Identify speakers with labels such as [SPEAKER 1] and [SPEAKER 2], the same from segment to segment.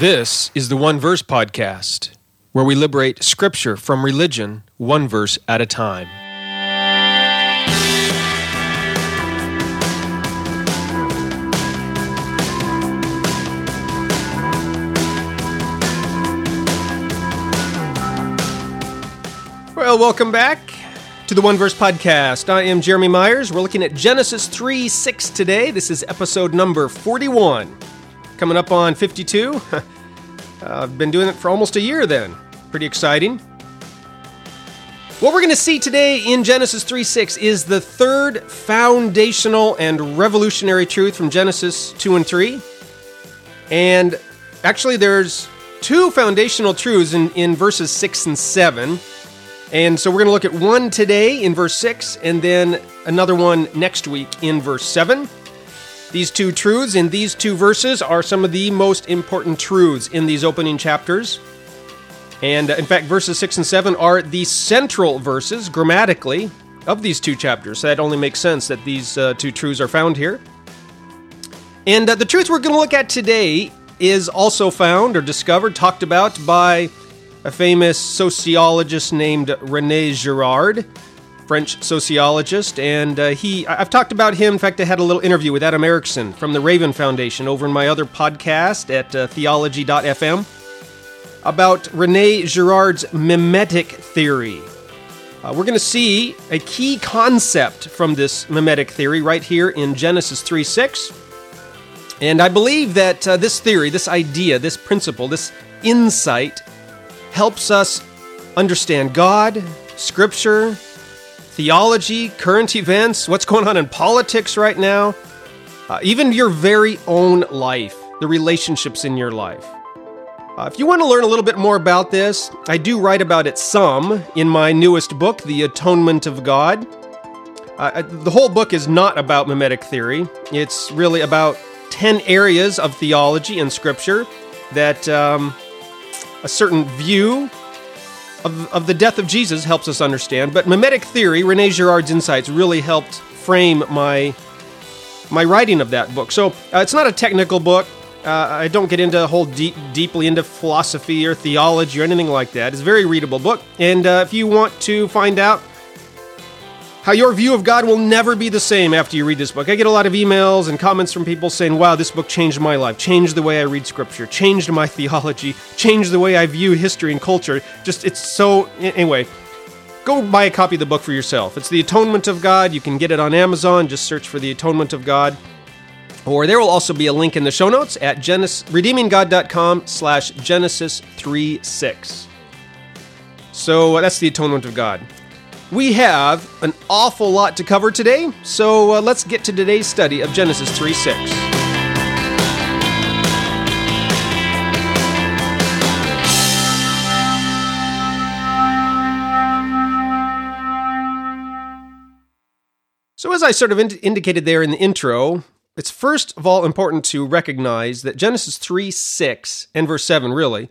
[SPEAKER 1] This is the One Verse Podcast, where we liberate Scripture from religion one verse at a time. Well, welcome back to the One Verse Podcast. I am Jeremy Myers. We're looking at Genesis 3 6 today. This is episode number 41. Coming up on 52. uh, I've been doing it for almost a year then. Pretty exciting. What we're going to see today in Genesis 3 6 is the third foundational and revolutionary truth from Genesis 2 and 3. And actually, there's two foundational truths in, in verses 6 and 7. And so we're going to look at one today in verse 6 and then another one next week in verse 7. These two truths in these two verses are some of the most important truths in these opening chapters. And uh, in fact, verses 6 and 7 are the central verses grammatically of these two chapters. So that only makes sense that these uh, two truths are found here. And uh, the truth we're going to look at today is also found or discovered, talked about by a famous sociologist named Rene Girard, French sociologist, and uh, he I've talked about him. In fact, I had a little interview with Adam Ericksen from the Raven Foundation over in my other podcast at uh, theology.fm about Rene Girard's mimetic theory. Uh, we're going to see a key concept from this mimetic theory right here in Genesis 3 6. And I believe that uh, this theory, this idea, this principle, this insight helps us understand God, Scripture, theology, current events, what's going on in politics right now, uh, even your very own life, the relationships in your life. Uh, if you want to learn a little bit more about this, I do write about it some in my newest book, The Atonement of God. Uh, the whole book is not about mimetic theory, it's really about 10 areas of theology and scripture that um, a certain view of, of the death of Jesus helps us understand. But mimetic theory, Rene Girard's insights, really helped frame my my writing of that book. So uh, it's not a technical book. Uh, I don't get into a whole deep, deeply into philosophy or theology or anything like that. It's a very readable book. And uh, if you want to find out how your view of God will never be the same after you read this book. I get a lot of emails and comments from people saying, wow, this book changed my life, changed the way I read scripture, changed my theology, changed the way I view history and culture. Just, it's so. Anyway, go buy a copy of the book for yourself. It's The Atonement of God. You can get it on Amazon. Just search for The Atonement of God. Or there will also be a link in the show notes at Genesis, redeeminggod.com slash Genesis 3 6. So that's the atonement of God. We have an awful lot to cover today, so uh, let's get to today's study of Genesis 3 6. So, as I sort of ind- indicated there in the intro, it's first of all important to recognize that Genesis 3 6 and verse 7 really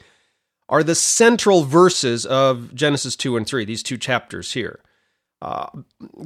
[SPEAKER 1] are the central verses of Genesis 2 and 3, these two chapters here. Uh,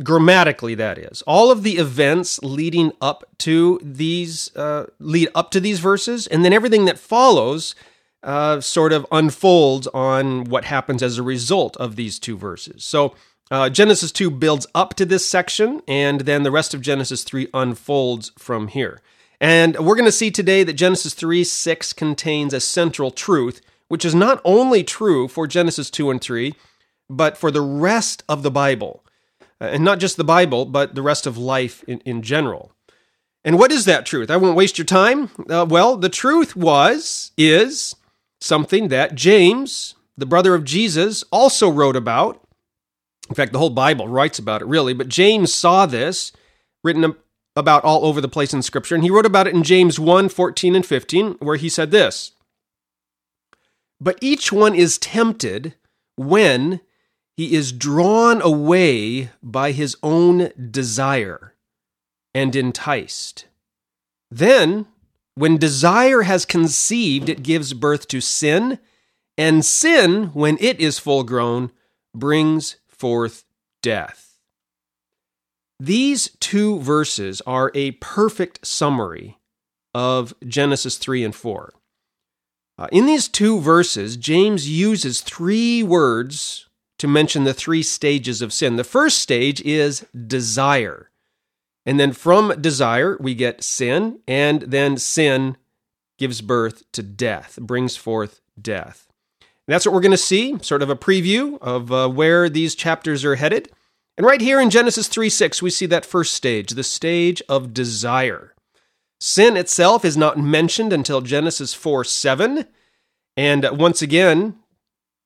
[SPEAKER 1] grammatically, that is. All of the events leading up to these uh, lead up to these verses, and then everything that follows uh, sort of unfolds on what happens as a result of these two verses. So uh, Genesis 2 builds up to this section, and then the rest of Genesis 3 unfolds from here. And we're going to see today that Genesis 3 6 contains a central truth, which is not only true for Genesis 2 and 3 but for the rest of the Bible. Uh, and not just the Bible, but the rest of life in, in general. And what is that truth? I won't waste your time. Uh, well, the truth was, is something that James, the brother of Jesus, also wrote about. In fact, the whole Bible writes about it, really. But James saw this written about all over the place in Scripture, and he wrote about it in James 1 14 and 15, where he said this But each one is tempted when he is drawn away by his own desire and enticed. Then, when desire has conceived, it gives birth to sin, and sin, when it is full grown, brings forth death. These two verses are a perfect summary of Genesis 3 and 4. Uh, in these two verses, James uses three words to mention the three stages of sin. The first stage is desire. And then from desire, we get sin, and then sin gives birth to death, brings forth death. And that's what we're going to see, sort of a preview of uh, where these chapters are headed. And right here in Genesis 3 6, we see that first stage, the stage of desire. Sin itself is not mentioned until Genesis 4 7. And once again,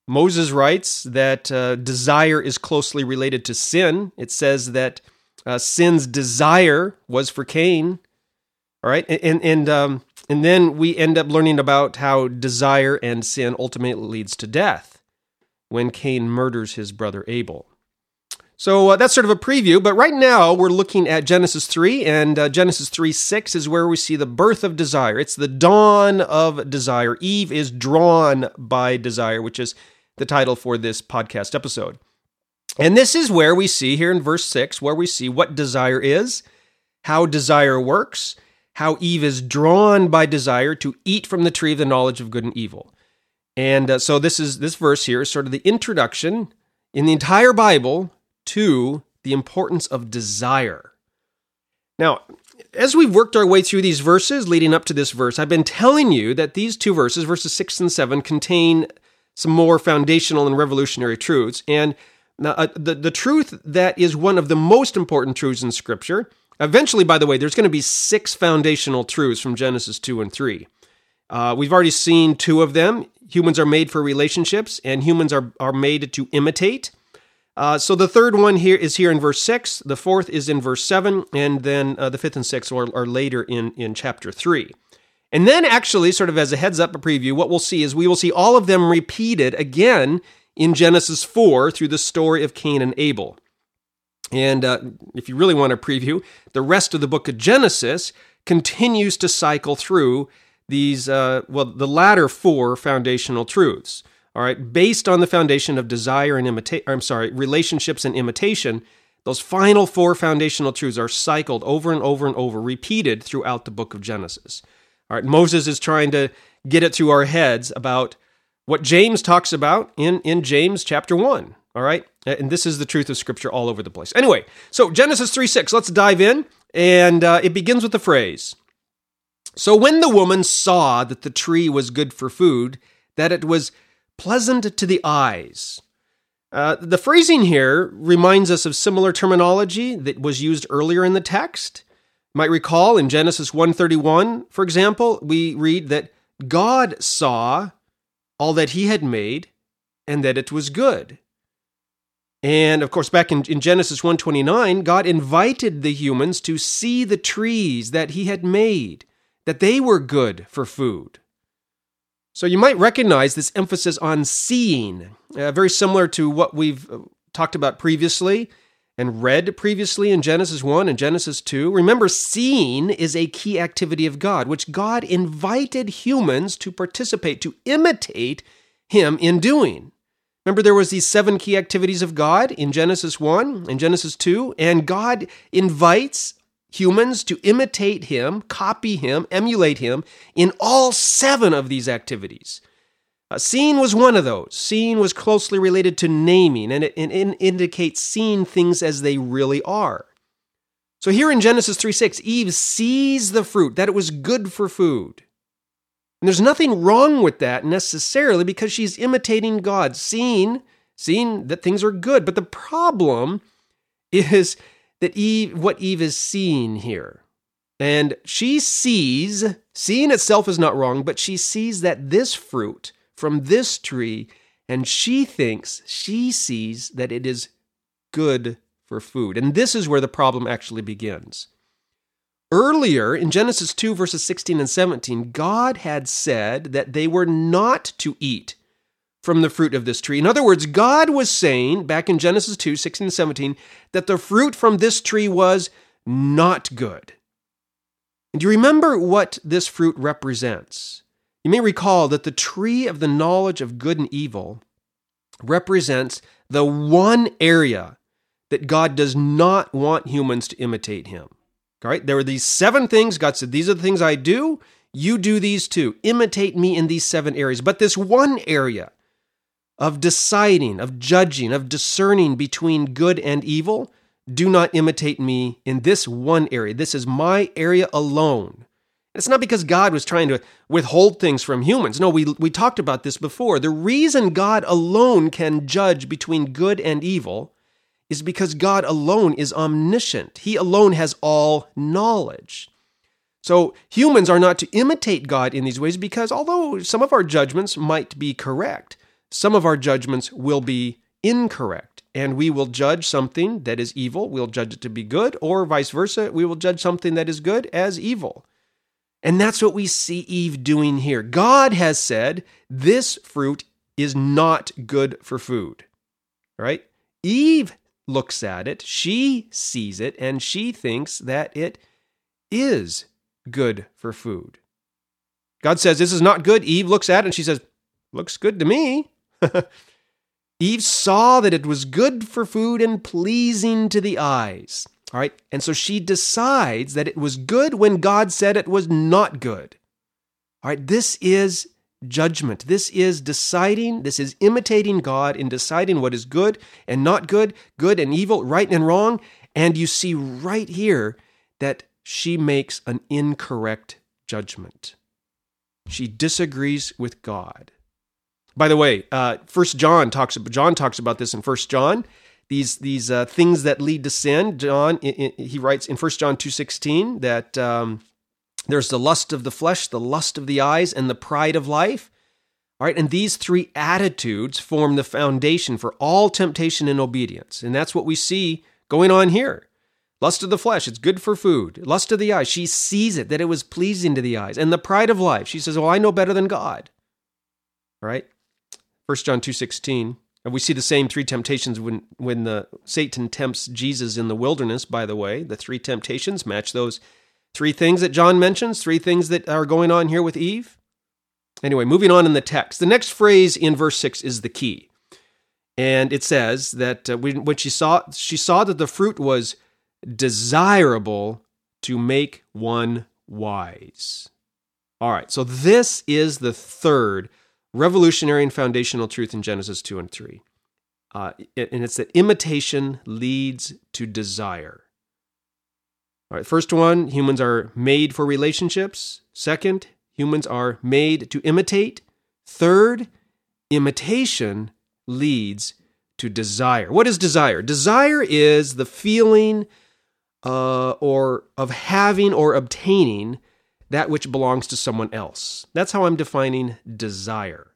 [SPEAKER 1] Moses writes that uh, desire is closely related to sin. It says that uh, sin's desire was for Cain. All right, and and um, and then we end up learning about how desire and sin ultimately leads to death when Cain murders his brother Abel. So uh, that's sort of a preview, but right now we're looking at Genesis 3, and uh, Genesis 3 6 is where we see the birth of desire. It's the dawn of desire. Eve is drawn by desire, which is the title for this podcast episode. And this is where we see here in verse 6, where we see what desire is, how desire works, how Eve is drawn by desire to eat from the tree of the knowledge of good and evil. And uh, so this is this verse here is sort of the introduction in the entire Bible to the importance of desire. Now, as we've worked our way through these verses leading up to this verse, I've been telling you that these two verses, verses 6 and 7, contain some more foundational and revolutionary truths. And uh, the, the truth that is one of the most important truths in Scripture Eventually, by the way, there's going to be six foundational truths from Genesis 2 and 3. Uh, we've already seen two of them. Humans are made for relationships, and humans are, are made to imitate. Uh, so the third one here is here in verse 6, the fourth is in verse 7, and then uh, the fifth and sixth are, are later in, in chapter 3. And then, actually, sort of as a heads up, a preview, what we'll see is we will see all of them repeated again in Genesis 4 through the story of Cain and Abel. And uh, if you really want a preview, the rest of the book of Genesis continues to cycle through these, uh, well, the latter four foundational truths. All right, based on the foundation of desire and imitation, I'm sorry, relationships and imitation, those final four foundational truths are cycled over and over and over, repeated throughout the book of Genesis. All right, Moses is trying to get it through our heads about what James talks about in, in James chapter 1. All right. And this is the truth of Scripture all over the place. Anyway, so Genesis 3 6, let's dive in. And uh, it begins with the phrase So when the woman saw that the tree was good for food, that it was pleasant to the eyes. Uh, the phrasing here reminds us of similar terminology that was used earlier in the text. Might recall in Genesis 131, for example, we read that God saw all that he had made and that it was good. And of course, back in, in Genesis 129, God invited the humans to see the trees that he had made, that they were good for food. So you might recognize this emphasis on seeing, uh, very similar to what we've uh, talked about previously and read previously in Genesis 1 and Genesis 2. Remember, seeing is a key activity of God, which God invited humans to participate, to imitate Him in doing. Remember, there was these seven key activities of God in Genesis 1 and Genesis 2, and God invites humans to imitate him, copy him, emulate him in all seven of these activities. Uh, seeing was one of those. Seeing was closely related to naming, and it, it, it indicates seeing things as they really are. So here in Genesis 3 6, Eve sees the fruit, that it was good for food. And there's nothing wrong with that necessarily because she's imitating God, seeing, seeing that things are good. But the problem is that Eve, what Eve is seeing here. And she sees, seeing itself is not wrong, but she sees that this fruit from this tree, and she thinks, she sees that it is good for food. And this is where the problem actually begins. Earlier in Genesis 2, verses 16 and 17, God had said that they were not to eat from the fruit of this tree. In other words, God was saying back in Genesis 2, 16 and 17, that the fruit from this tree was not good. And do you remember what this fruit represents? You may recall that the tree of the knowledge of good and evil represents the one area that God does not want humans to imitate him. All right, there were these seven things. God said, These are the things I do. You do these too. Imitate me in these seven areas. But this one area of deciding, of judging, of discerning between good and evil, do not imitate me in this one area. This is my area alone. It's not because God was trying to withhold things from humans. No, we, we talked about this before. The reason God alone can judge between good and evil is because God alone is omniscient. He alone has all knowledge. So humans are not to imitate God in these ways because although some of our judgments might be correct, some of our judgments will be incorrect. And we will judge something that is evil, we'll judge it to be good, or vice versa, we will judge something that is good as evil. And that's what we see Eve doing here. God has said, This fruit is not good for food. Right? Eve looks at it, she sees it, and she thinks that it is good for food. God says, This is not good. Eve looks at it and she says, Looks good to me. Eve saw that it was good for food and pleasing to the eyes. All right. And so she decides that it was good when God said it was not good. All right. This is judgment. This is deciding, this is imitating God in deciding what is good and not good, good and evil, right and wrong. And you see right here that she makes an incorrect judgment. She disagrees with God. By the way, uh, First John talks. John talks about this in First John. These these uh, things that lead to sin. John he writes in First John two sixteen that um, there's the lust of the flesh, the lust of the eyes, and the pride of life. All right, and these three attitudes form the foundation for all temptation and obedience, and that's what we see going on here. Lust of the flesh, it's good for food. Lust of the eyes, she sees it that it was pleasing to the eyes, and the pride of life, she says, "Well, I know better than God." All right, 1 John 2.16. And we see the same three temptations when, when the Satan tempts Jesus in the wilderness, by the way. The three temptations match those three things that John mentions, three things that are going on here with Eve. Anyway, moving on in the text. The next phrase in verse 6 is the key. And it says that uh, when she saw, she saw that the fruit was desirable to make one wise. All right, so this is the third revolutionary and foundational truth in Genesis 2 and 3. Uh, and it's that imitation leads to desire. All right, first one humans are made for relationships. Second, humans are made to imitate. Third, imitation leads to desire. What is desire? Desire is the feeling uh, or of having or obtaining that which belongs to someone else. That's how I'm defining desire.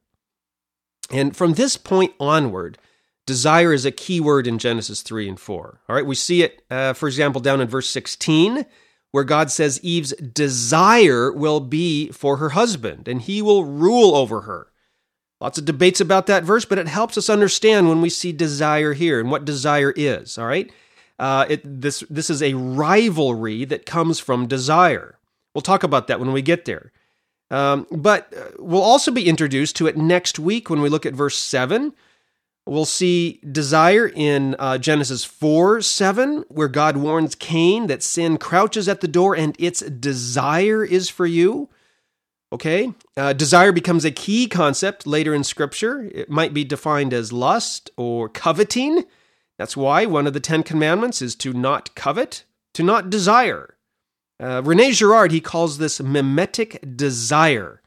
[SPEAKER 1] And from this point onward, desire is a key word in Genesis 3 and 4. All right, we see it, uh, for example, down in verse 16, where God says Eve's desire will be for her husband, and he will rule over her. Lots of debates about that verse, but it helps us understand when we see desire here and what desire is. All right, uh, it, this this is a rivalry that comes from desire. We'll talk about that when we get there. Um, but uh, we'll also be introduced to it next week when we look at verse 7. We'll see desire in uh, Genesis 4 7, where God warns Cain that sin crouches at the door and its desire is for you. Okay? Uh, desire becomes a key concept later in Scripture. It might be defined as lust or coveting. That's why one of the Ten Commandments is to not covet, to not desire. Uh, Rene Girard, he calls this mimetic desire.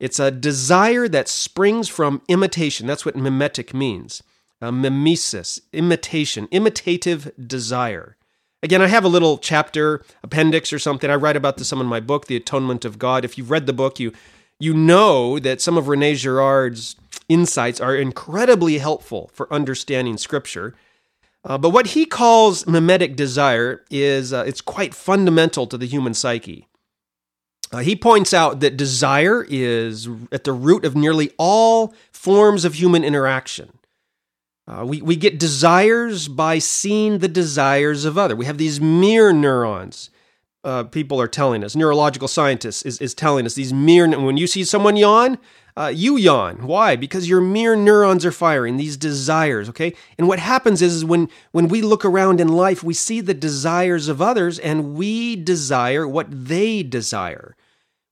[SPEAKER 1] It's a desire that springs from imitation. That's what mimetic means. Uh, mimesis, imitation, imitative desire. Again, I have a little chapter, appendix or something. I write about this in my book, The Atonement of God. If you've read the book, you you know that some of Rene Girard's insights are incredibly helpful for understanding Scripture. Uh, but what he calls mimetic desire is uh, it's quite fundamental to the human psyche. Uh, he points out that desire is at the root of nearly all forms of human interaction. Uh, we, we get desires by seeing the desires of other. We have these mirror neurons. Uh, people are telling us, neurological scientists is, is telling us these mirror. When you see someone yawn, uh, you yawn. Why? Because your mirror neurons are firing these desires. Okay, and what happens is, is when when we look around in life, we see the desires of others, and we desire what they desire.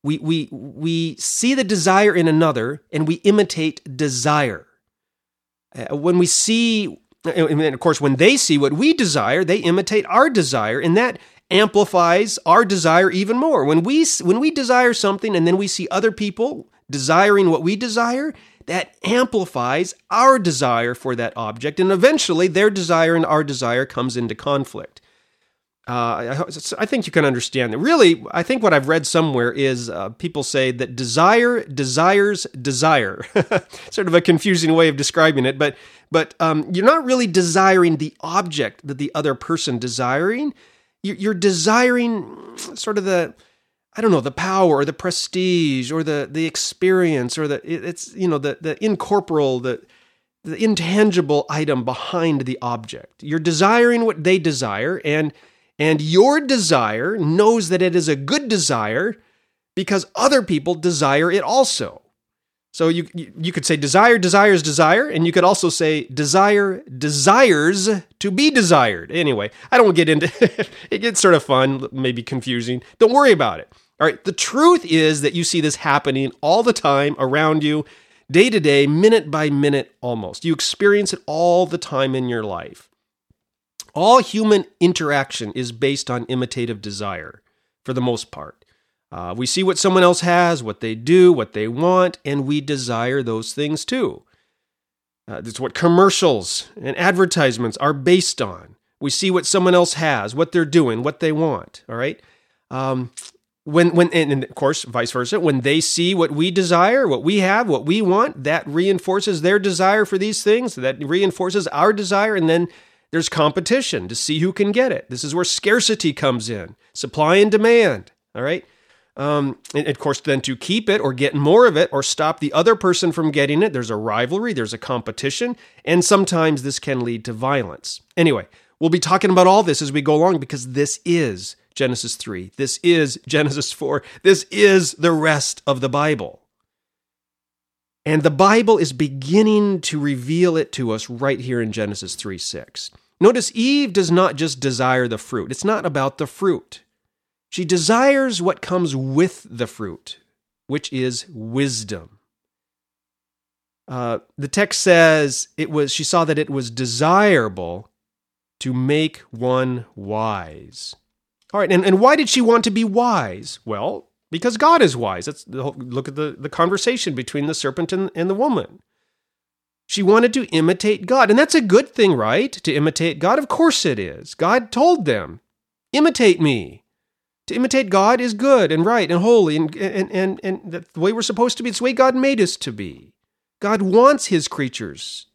[SPEAKER 1] we, we, we see the desire in another and we imitate desire. Uh, when we see, and of course, when they see what we desire, they imitate our desire, and that amplifies our desire even more. When we, when we desire something and then we see other people desiring what we desire, that amplifies our desire for that object, and eventually their desire and our desire comes into conflict. Uh, I, think you can understand that. Really, I think what I've read somewhere is uh, people say that desire desires desire. sort of a confusing way of describing it, but but um, you're not really desiring the object that the other person desiring. You're, you're desiring sort of the I don't know the power or the prestige or the the experience or the it's you know the the incorporeal the the intangible item behind the object. You're desiring what they desire and and your desire knows that it is a good desire because other people desire it also. So you, you could say desire desires desire, and you could also say desire desires to be desired. Anyway, I don't get into it. It gets sort of fun, maybe confusing. Don't worry about it. All right. The truth is that you see this happening all the time around you, day to day, minute by minute almost. You experience it all the time in your life. All human interaction is based on imitative desire for the most part. Uh, we see what someone else has, what they do, what they want, and we desire those things too. Uh, that's what commercials and advertisements are based on. We see what someone else has, what they're doing, what they want. All right. Um, when when and of course vice versa when they see what we desire what we have what we want that reinforces their desire for these things that reinforces our desire and then there's competition to see who can get it. This is where scarcity comes in, supply and demand. All right. Um, and of course, then to keep it or get more of it or stop the other person from getting it, there's a rivalry, there's a competition, and sometimes this can lead to violence. Anyway, we'll be talking about all this as we go along because this is Genesis 3. This is Genesis 4. This is the rest of the Bible. And the Bible is beginning to reveal it to us right here in Genesis 3 6. Notice Eve does not just desire the fruit, it's not about the fruit. She desires what comes with the fruit, which is wisdom. Uh, the text says it was she saw that it was desirable to make one wise. All right, and, and why did she want to be wise? Well, because God is wise. Let's look at the, the conversation between the serpent and, and the woman. She wanted to imitate God. And that's a good thing, right? To imitate God? Of course it is. God told them, imitate me. To imitate God is good and right and holy and, and, and, and the way we're supposed to be. It's the way God made us to be. God wants his creatures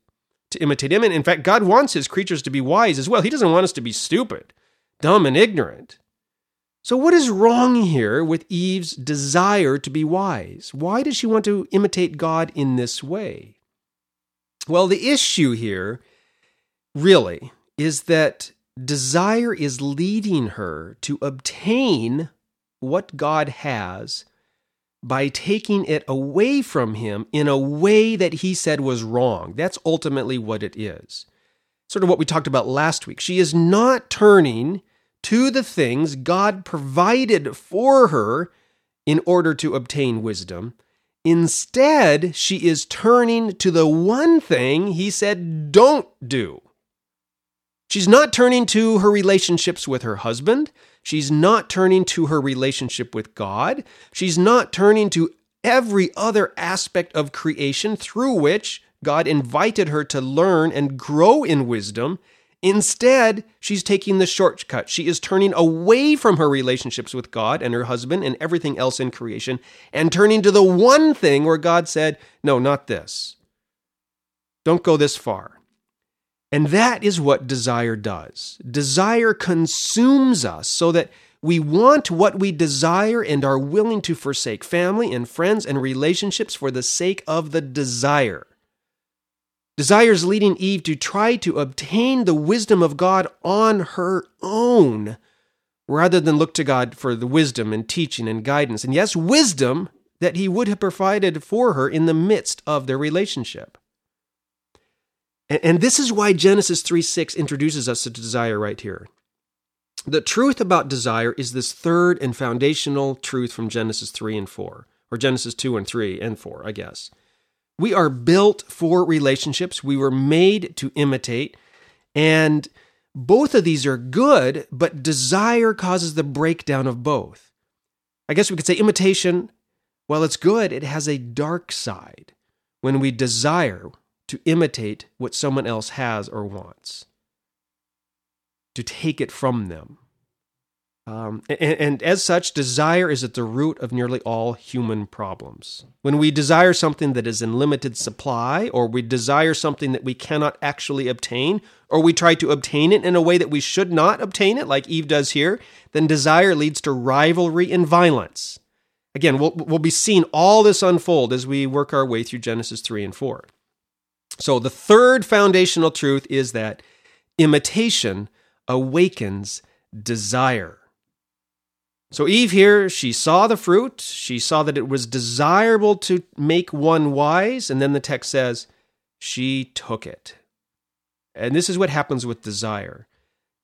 [SPEAKER 1] to imitate him. And in fact, God wants his creatures to be wise as well. He doesn't want us to be stupid, dumb, and ignorant. So, what is wrong here with Eve's desire to be wise? Why does she want to imitate God in this way? Well, the issue here really is that desire is leading her to obtain what God has by taking it away from him in a way that he said was wrong. That's ultimately what it is. Sort of what we talked about last week. She is not turning to the things God provided for her in order to obtain wisdom. Instead, she is turning to the one thing he said don't do. She's not turning to her relationships with her husband. She's not turning to her relationship with God. She's not turning to every other aspect of creation through which God invited her to learn and grow in wisdom Instead, she's taking the shortcut. She is turning away from her relationships with God and her husband and everything else in creation and turning to the one thing where God said, No, not this. Don't go this far. And that is what desire does. Desire consumes us so that we want what we desire and are willing to forsake family and friends and relationships for the sake of the desire. Desires leading Eve to try to obtain the wisdom of God on her own rather than look to God for the wisdom and teaching and guidance. And yes, wisdom that He would have provided for her in the midst of their relationship. And, and this is why Genesis 3 6 introduces us to desire right here. The truth about desire is this third and foundational truth from Genesis 3 and 4, or Genesis 2 and 3 and 4, I guess. We are built for relationships. We were made to imitate. And both of these are good, but desire causes the breakdown of both. I guess we could say imitation, while it's good, it has a dark side when we desire to imitate what someone else has or wants, to take it from them. Um, and, and, as such, desire is at the root of nearly all human problems. When we desire something that is in limited supply, or we desire something that we cannot actually obtain, or we try to obtain it in a way that we should not obtain it, like Eve does here, then desire leads to rivalry and violence. Again, we'll, we'll be seeing all this unfold as we work our way through Genesis 3 and 4. So, the third foundational truth is that imitation awakens desire. So Eve here, she saw the fruit, she saw that it was desirable to make one wise, and then the text says, she took it. And this is what happens with desire.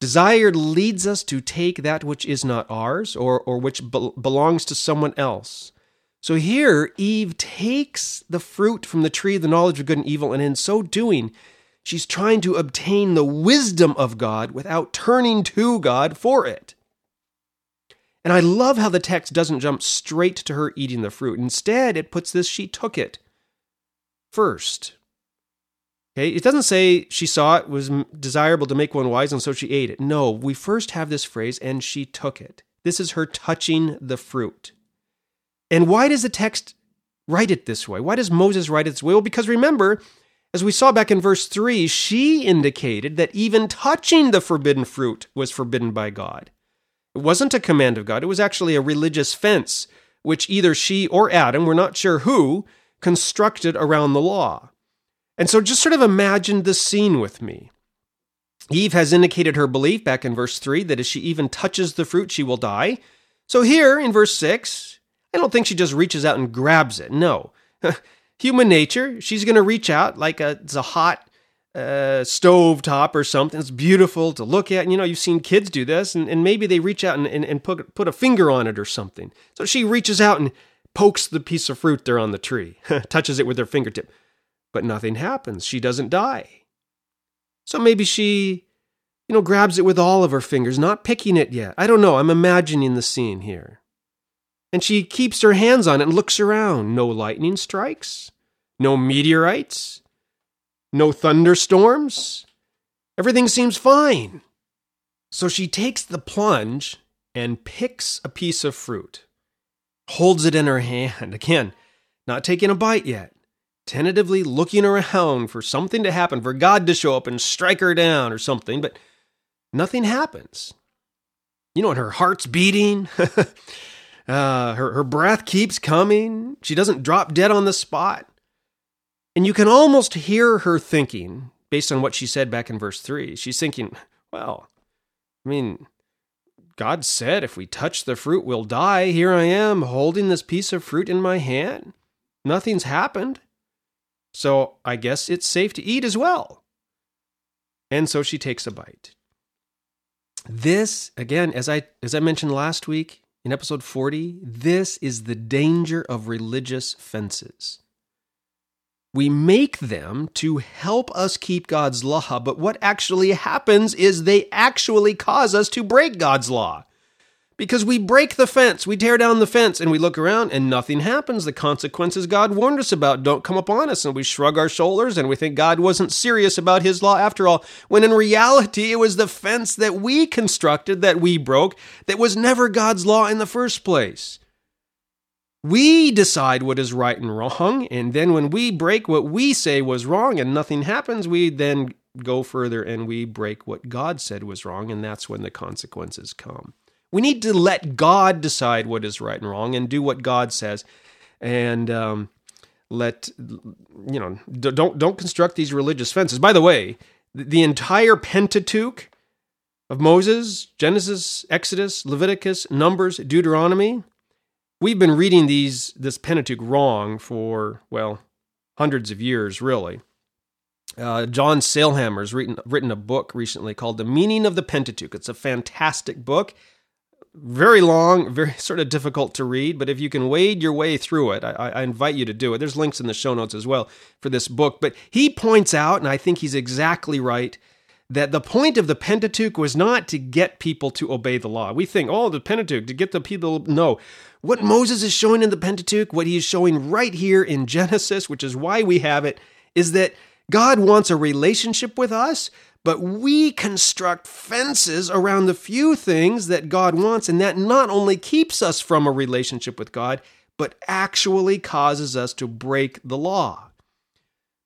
[SPEAKER 1] Desire leads us to take that which is not ours or, or which be- belongs to someone else. So here, Eve takes the fruit from the tree of the knowledge of good and evil, and in so doing, she's trying to obtain the wisdom of God without turning to God for it. And I love how the text doesn't jump straight to her eating the fruit. Instead, it puts this she took it first. Okay, it doesn't say she saw it was desirable to make one wise and so she ate it. No, we first have this phrase and she took it. This is her touching the fruit. And why does the text write it this way? Why does Moses write it this way? Well, because remember, as we saw back in verse 3, she indicated that even touching the forbidden fruit was forbidden by God. It wasn't a command of God, it was actually a religious fence, which either she or Adam, we're not sure who, constructed around the law. And so just sort of imagine the scene with me. Eve has indicated her belief back in verse 3 that if she even touches the fruit, she will die. So here in verse 6, I don't think she just reaches out and grabs it. No. Human nature, she's going to reach out like a, it's a hot uh, stove top or something. It's beautiful to look at. And, you know, you've seen kids do this, and, and maybe they reach out and, and, and put, put a finger on it or something. So she reaches out and pokes the piece of fruit there on the tree, touches it with her fingertip. But nothing happens. She doesn't die. So maybe she, you know, grabs it with all of her fingers, not picking it yet. I don't know. I'm imagining the scene here. And she keeps her hands on it and looks around. No lightning strikes, no meteorites, no thunderstorms. Everything seems fine. So she takes the plunge and picks a piece of fruit, holds it in her hand. Again, not taking a bite yet, tentatively looking around for something to happen, for God to show up and strike her down or something, but nothing happens. You know, and her heart's beating. uh, her, her breath keeps coming. She doesn't drop dead on the spot. And you can almost hear her thinking, based on what she said back in verse 3. She's thinking, well, I mean, God said if we touch the fruit, we'll die. Here I am holding this piece of fruit in my hand. Nothing's happened. So I guess it's safe to eat as well. And so she takes a bite. This, again, as I, as I mentioned last week in episode 40, this is the danger of religious fences. We make them to help us keep God's law, but what actually happens is they actually cause us to break God's law. Because we break the fence, we tear down the fence, and we look around and nothing happens. The consequences God warned us about don't come upon us, and we shrug our shoulders and we think God wasn't serious about his law after all, when in reality it was the fence that we constructed, that we broke, that was never God's law in the first place. We decide what is right and wrong, and then when we break what we say was wrong and nothing happens, we then go further and we break what God said was wrong, and that's when the consequences come. We need to let God decide what is right and wrong and do what God says, and um, let you know don't don't construct these religious fences. By the way, the entire Pentateuch of Moses, Genesis, Exodus, Leviticus, Numbers, Deuteronomy, we've been reading these this Pentateuch wrong for well hundreds of years, really. Uh, John Sailhamer's written, written a book recently called The Meaning of the Pentateuch. It's a fantastic book. Very long, very sort of difficult to read, but if you can wade your way through it, I, I invite you to do it. There's links in the show notes as well for this book. But he points out, and I think he's exactly right, that the point of the Pentateuch was not to get people to obey the law. We think, oh, the Pentateuch, to get the people. No. What Moses is showing in the Pentateuch, what he is showing right here in Genesis, which is why we have it, is that God wants a relationship with us, but we construct fences around the few things that God wants, and that not only keeps us from a relationship with God, but actually causes us to break the law.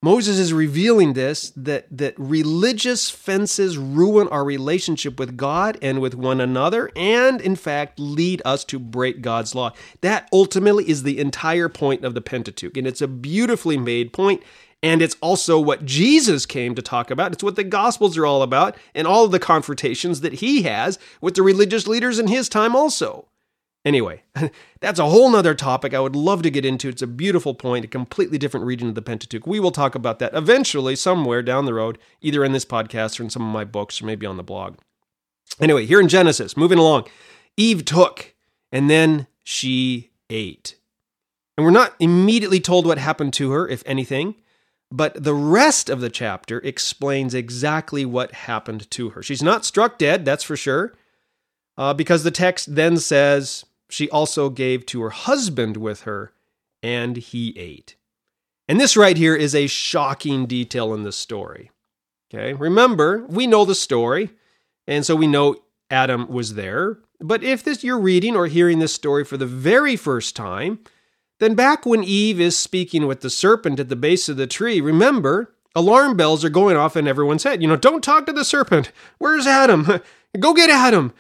[SPEAKER 1] Moses is revealing this that, that religious fences ruin our relationship with God and with one another, and in fact lead us to break God's law. That ultimately is the entire point of the Pentateuch, and it's a beautifully made point, and it's also what Jesus came to talk about. It's what the Gospels are all about, and all of the confrontations that he has with the religious leaders in his time also. Anyway, that's a whole nother topic I would love to get into. It's a beautiful point, a completely different region of the Pentateuch. We will talk about that eventually, somewhere down the road, either in this podcast or in some of my books or maybe on the blog. Anyway, here in Genesis, moving along, Eve took and then she ate. And we're not immediately told what happened to her, if anything, but the rest of the chapter explains exactly what happened to her. She's not struck dead, that's for sure, uh, because the text then says, she also gave to her husband with her, and he ate. And this right here is a shocking detail in the story. Okay, remember, we know the story, and so we know Adam was there. But if this you're reading or hearing this story for the very first time, then back when Eve is speaking with the serpent at the base of the tree, remember, alarm bells are going off in everyone's head. You know, don't talk to the serpent. Where's Adam? Go get Adam.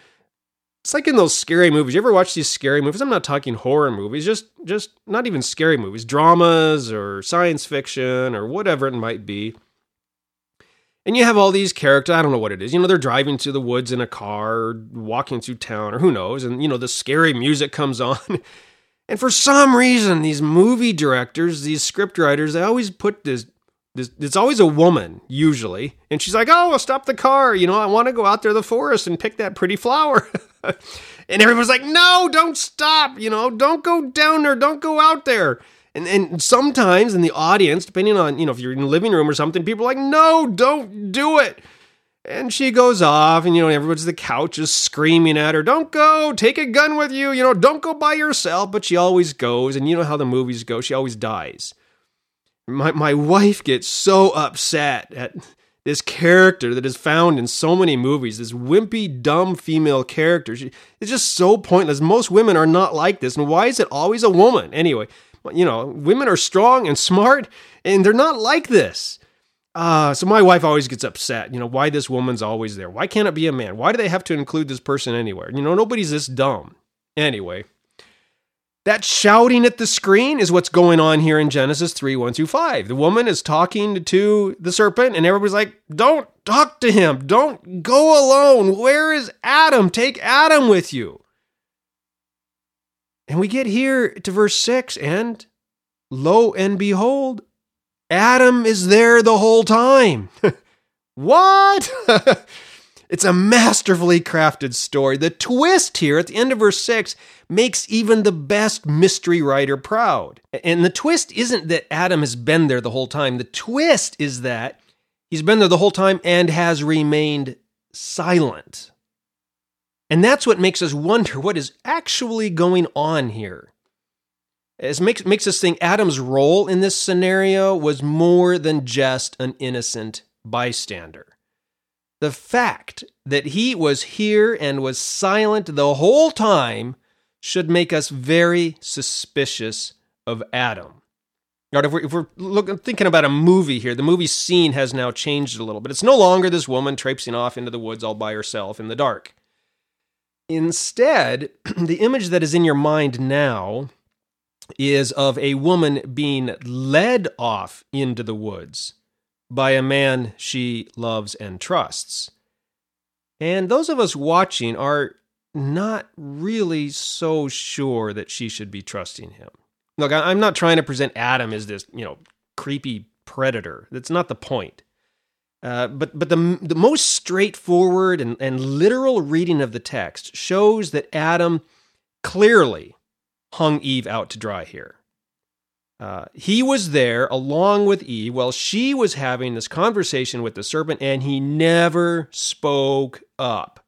[SPEAKER 1] It's like in those scary movies. You ever watch these scary movies? I'm not talking horror movies, just just not even scary movies, dramas or science fiction or whatever it might be. And you have all these characters, I don't know what it is. You know, they're driving through the woods in a car or walking through town or who knows, and you know, the scary music comes on. And for some reason, these movie directors, these script writers, they always put this it's always a woman usually. And she's like oh stop the car. You know i want to go out there to the forest and pick that pretty flower. And everyone's like no don't stop. You know don't go down there. Don't go out there. And, and sometimes in the audience depending on you know if you're in the living room or something people are like no don't do it and she goes off and you know everyone's the couch is screaming at her don't go take a gun with you you know don't go by yourself but she always goes and you know how the movies go she always dies my my wife gets so upset at this character that is found in so many movies, this wimpy, dumb female character. She, it's just so pointless. Most women are not like this. And why is it always a woman? Anyway, you know, women are strong and smart, and they're not like this. Uh, so my wife always gets upset. You know, why this woman's always there? Why can't it be a man? Why do they have to include this person anywhere? You know, nobody's this dumb. Anyway, that shouting at the screen is what's going on here in Genesis 3 1 through 5. The woman is talking to the serpent, and everybody's like, Don't talk to him. Don't go alone. Where is Adam? Take Adam with you. And we get here to verse 6, and lo and behold, Adam is there the whole time. what? It's a masterfully crafted story. The twist here at the end of verse 6 makes even the best mystery writer proud. And the twist isn't that Adam has been there the whole time, the twist is that he's been there the whole time and has remained silent. And that's what makes us wonder what is actually going on here. It makes, makes us think Adam's role in this scenario was more than just an innocent bystander. The fact that he was here and was silent the whole time should make us very suspicious of Adam. Right, if we're, if we're looking, thinking about a movie here, the movie scene has now changed a little bit. It's no longer this woman traipsing off into the woods all by herself in the dark. Instead, the image that is in your mind now is of a woman being led off into the woods by a man she loves and trusts. And those of us watching are not really so sure that she should be trusting him. Look, I'm not trying to present Adam as this, you know, creepy predator. That's not the point. Uh, but but the, the most straightforward and, and literal reading of the text shows that Adam clearly hung Eve out to dry here. Uh, he was there along with Eve while she was having this conversation with the serpent, and he never spoke up.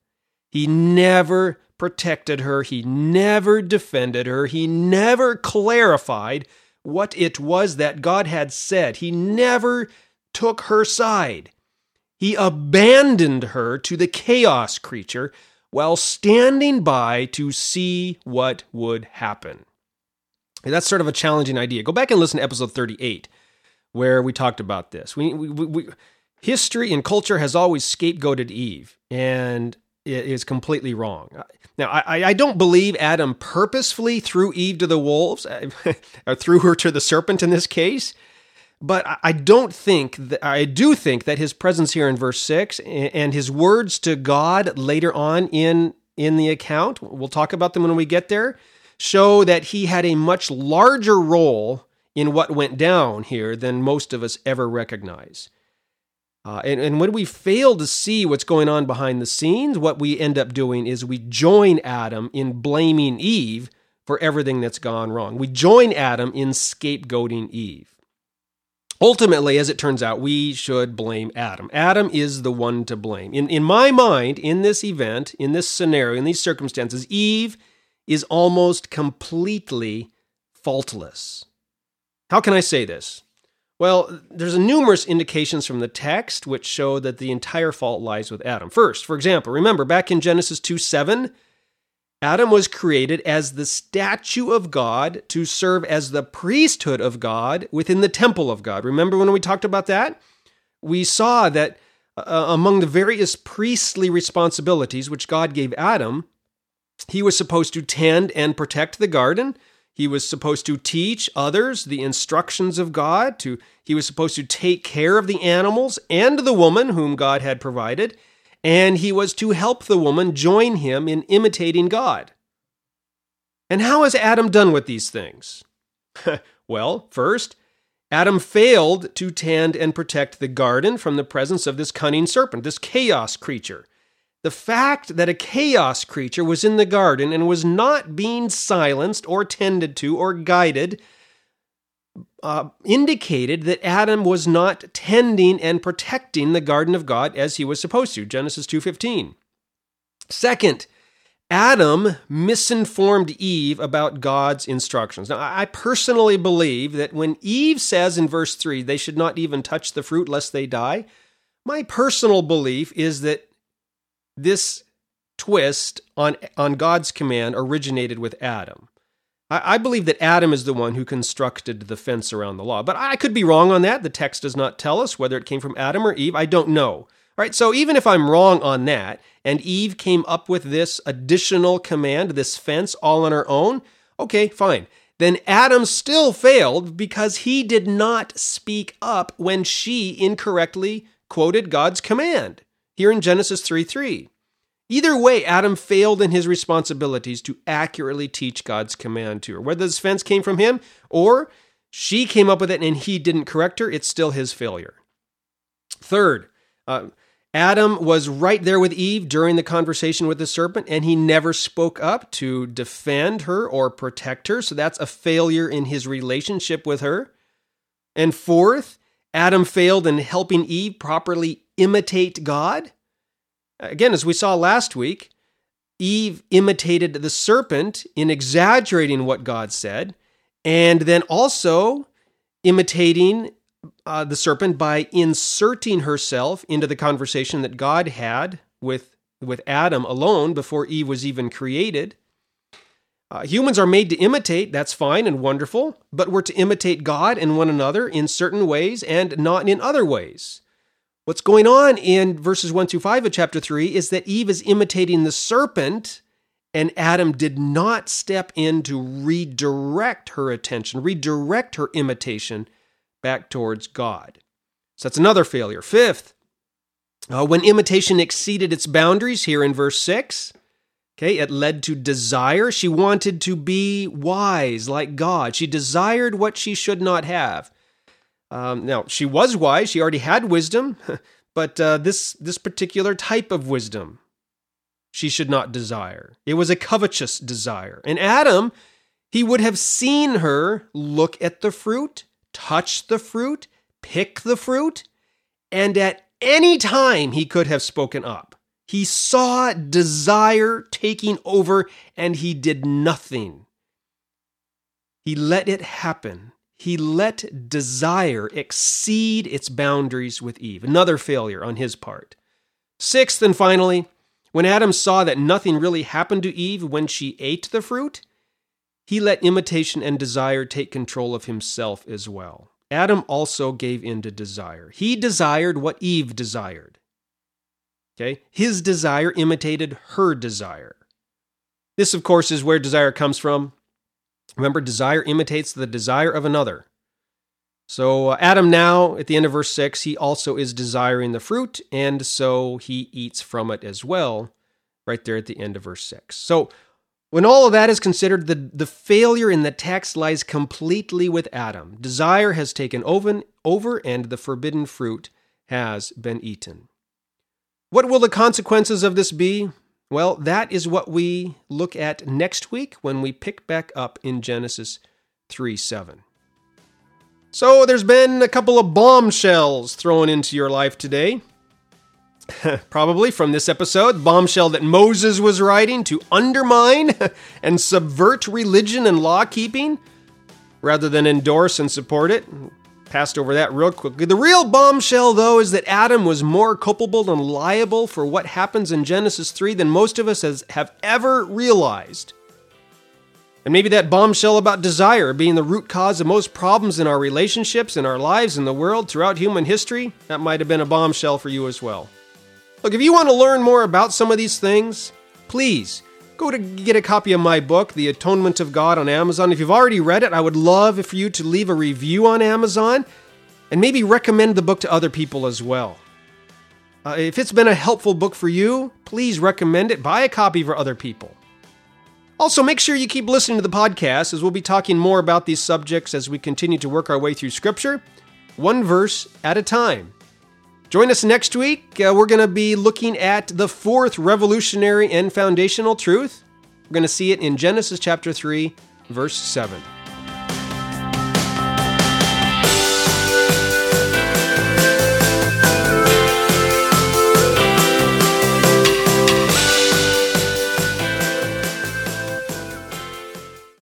[SPEAKER 1] He never protected her. He never defended her. He never clarified what it was that God had said. He never took her side. He abandoned her to the chaos creature while standing by to see what would happen. That's sort of a challenging idea. Go back and listen to episode 38, where we talked about this. We, we, we, history and culture has always scapegoated Eve, and it is completely wrong. Now, I, I don't believe Adam purposefully threw Eve to the wolves, or threw her to the serpent in this case. But I don't think that I do think that his presence here in verse six and his words to God later on in in the account, we'll talk about them when we get there, show that he had a much larger role in what went down here than most of us ever recognize. Uh, and, and when we fail to see what's going on behind the scenes, what we end up doing is we join Adam in blaming Eve for everything that's gone wrong. We join Adam in scapegoating Eve. Ultimately, as it turns out, we should blame Adam. Adam is the one to blame. In, in my mind, in this event, in this scenario, in these circumstances, Eve is almost completely faultless. How can I say this? Well, there's numerous indications from the text which show that the entire fault lies with Adam. First, for example, remember back in Genesis 2 7, Adam was created as the statue of God to serve as the priesthood of God within the temple of God. Remember when we talked about that? We saw that uh, among the various priestly responsibilities which God gave Adam, he was supposed to tend and protect the garden. He was supposed to teach others the instructions of God. To he was supposed to take care of the animals and the woman whom God had provided, and he was to help the woman join him in imitating God. And how has Adam done with these things? well, first, Adam failed to tend and protect the garden from the presence of this cunning serpent, this chaos creature. The fact that a chaos creature was in the garden and was not being silenced or tended to or guided uh, indicated that Adam was not tending and protecting the garden of God as he was supposed to. Genesis 2:15. Second, Adam misinformed Eve about God's instructions. Now, I personally believe that when Eve says in verse 3 they should not even touch the fruit lest they die, my personal belief is that this twist on, on God's command originated with Adam. I, I believe that Adam is the one who constructed the fence around the law, but I could be wrong on that. The text does not tell us whether it came from Adam or Eve. I don't know. All right, so even if I'm wrong on that, and Eve came up with this additional command, this fence, all on her own, okay, fine. Then Adam still failed because he did not speak up when she incorrectly quoted God's command here in Genesis 3 3. Either way, Adam failed in his responsibilities to accurately teach God's command to her. Whether this fence came from him or she came up with it and he didn't correct her, it's still his failure. Third, uh, Adam was right there with Eve during the conversation with the serpent, and he never spoke up to defend her or protect her. So that's a failure in his relationship with her. And fourth, Adam failed in helping Eve properly imitate God. Again, as we saw last week, Eve imitated the serpent in exaggerating what God said, and then also imitating uh, the serpent by inserting herself into the conversation that God had with, with Adam alone before Eve was even created. Uh, humans are made to imitate, that's fine and wonderful, but we're to imitate God and one another in certain ways and not in other ways. What's going on in verses 1 through 5 of chapter 3 is that Eve is imitating the serpent, and Adam did not step in to redirect her attention, redirect her imitation back towards God. So that's another failure. Fifth, uh, when imitation exceeded its boundaries, here in verse 6, okay, it led to desire. She wanted to be wise like God. She desired what she should not have. Um, now, she was wise, she already had wisdom, but uh, this this particular type of wisdom she should not desire. It was a covetous desire. And Adam, he would have seen her look at the fruit, touch the fruit, pick the fruit, and at any time he could have spoken up. He saw desire taking over and he did nothing. He let it happen. He let desire exceed its boundaries with Eve. Another failure on his part. Sixth and finally, when Adam saw that nothing really happened to Eve when she ate the fruit, he let imitation and desire take control of himself as well. Adam also gave in to desire. He desired what Eve desired. Okay? His desire imitated her desire. This, of course, is where desire comes from. Remember, desire imitates the desire of another. So, uh, Adam now, at the end of verse 6, he also is desiring the fruit, and so he eats from it as well, right there at the end of verse 6. So, when all of that is considered, the, the failure in the text lies completely with Adam. Desire has taken over, over, and the forbidden fruit has been eaten. What will the consequences of this be? Well, that is what we look at next week when we pick back up in Genesis 3 7. So, there's been a couple of bombshells thrown into your life today. Probably from this episode, bombshell that Moses was writing to undermine and subvert religion and law keeping rather than endorse and support it. Passed over that real quickly. The real bombshell, though, is that Adam was more culpable and liable for what happens in Genesis 3 than most of us has, have ever realized. And maybe that bombshell about desire being the root cause of most problems in our relationships, in our lives, in the world, throughout human history, that might have been a bombshell for you as well. Look, if you want to learn more about some of these things, please go to get a copy of my book, The Atonement of God, on Amazon. If you've already read it, I would love for you to leave a review on Amazon and maybe recommend the book to other people as well. Uh, if it's been a helpful book for you, please recommend it. Buy a copy for other people. Also, make sure you keep listening to the podcast as we'll be talking more about these subjects as we continue to work our way through Scripture, one verse at a time. Join us next week. Uh, we're going to be looking at the fourth revolutionary and foundational truth. We're going to see it in Genesis chapter 3, verse 7.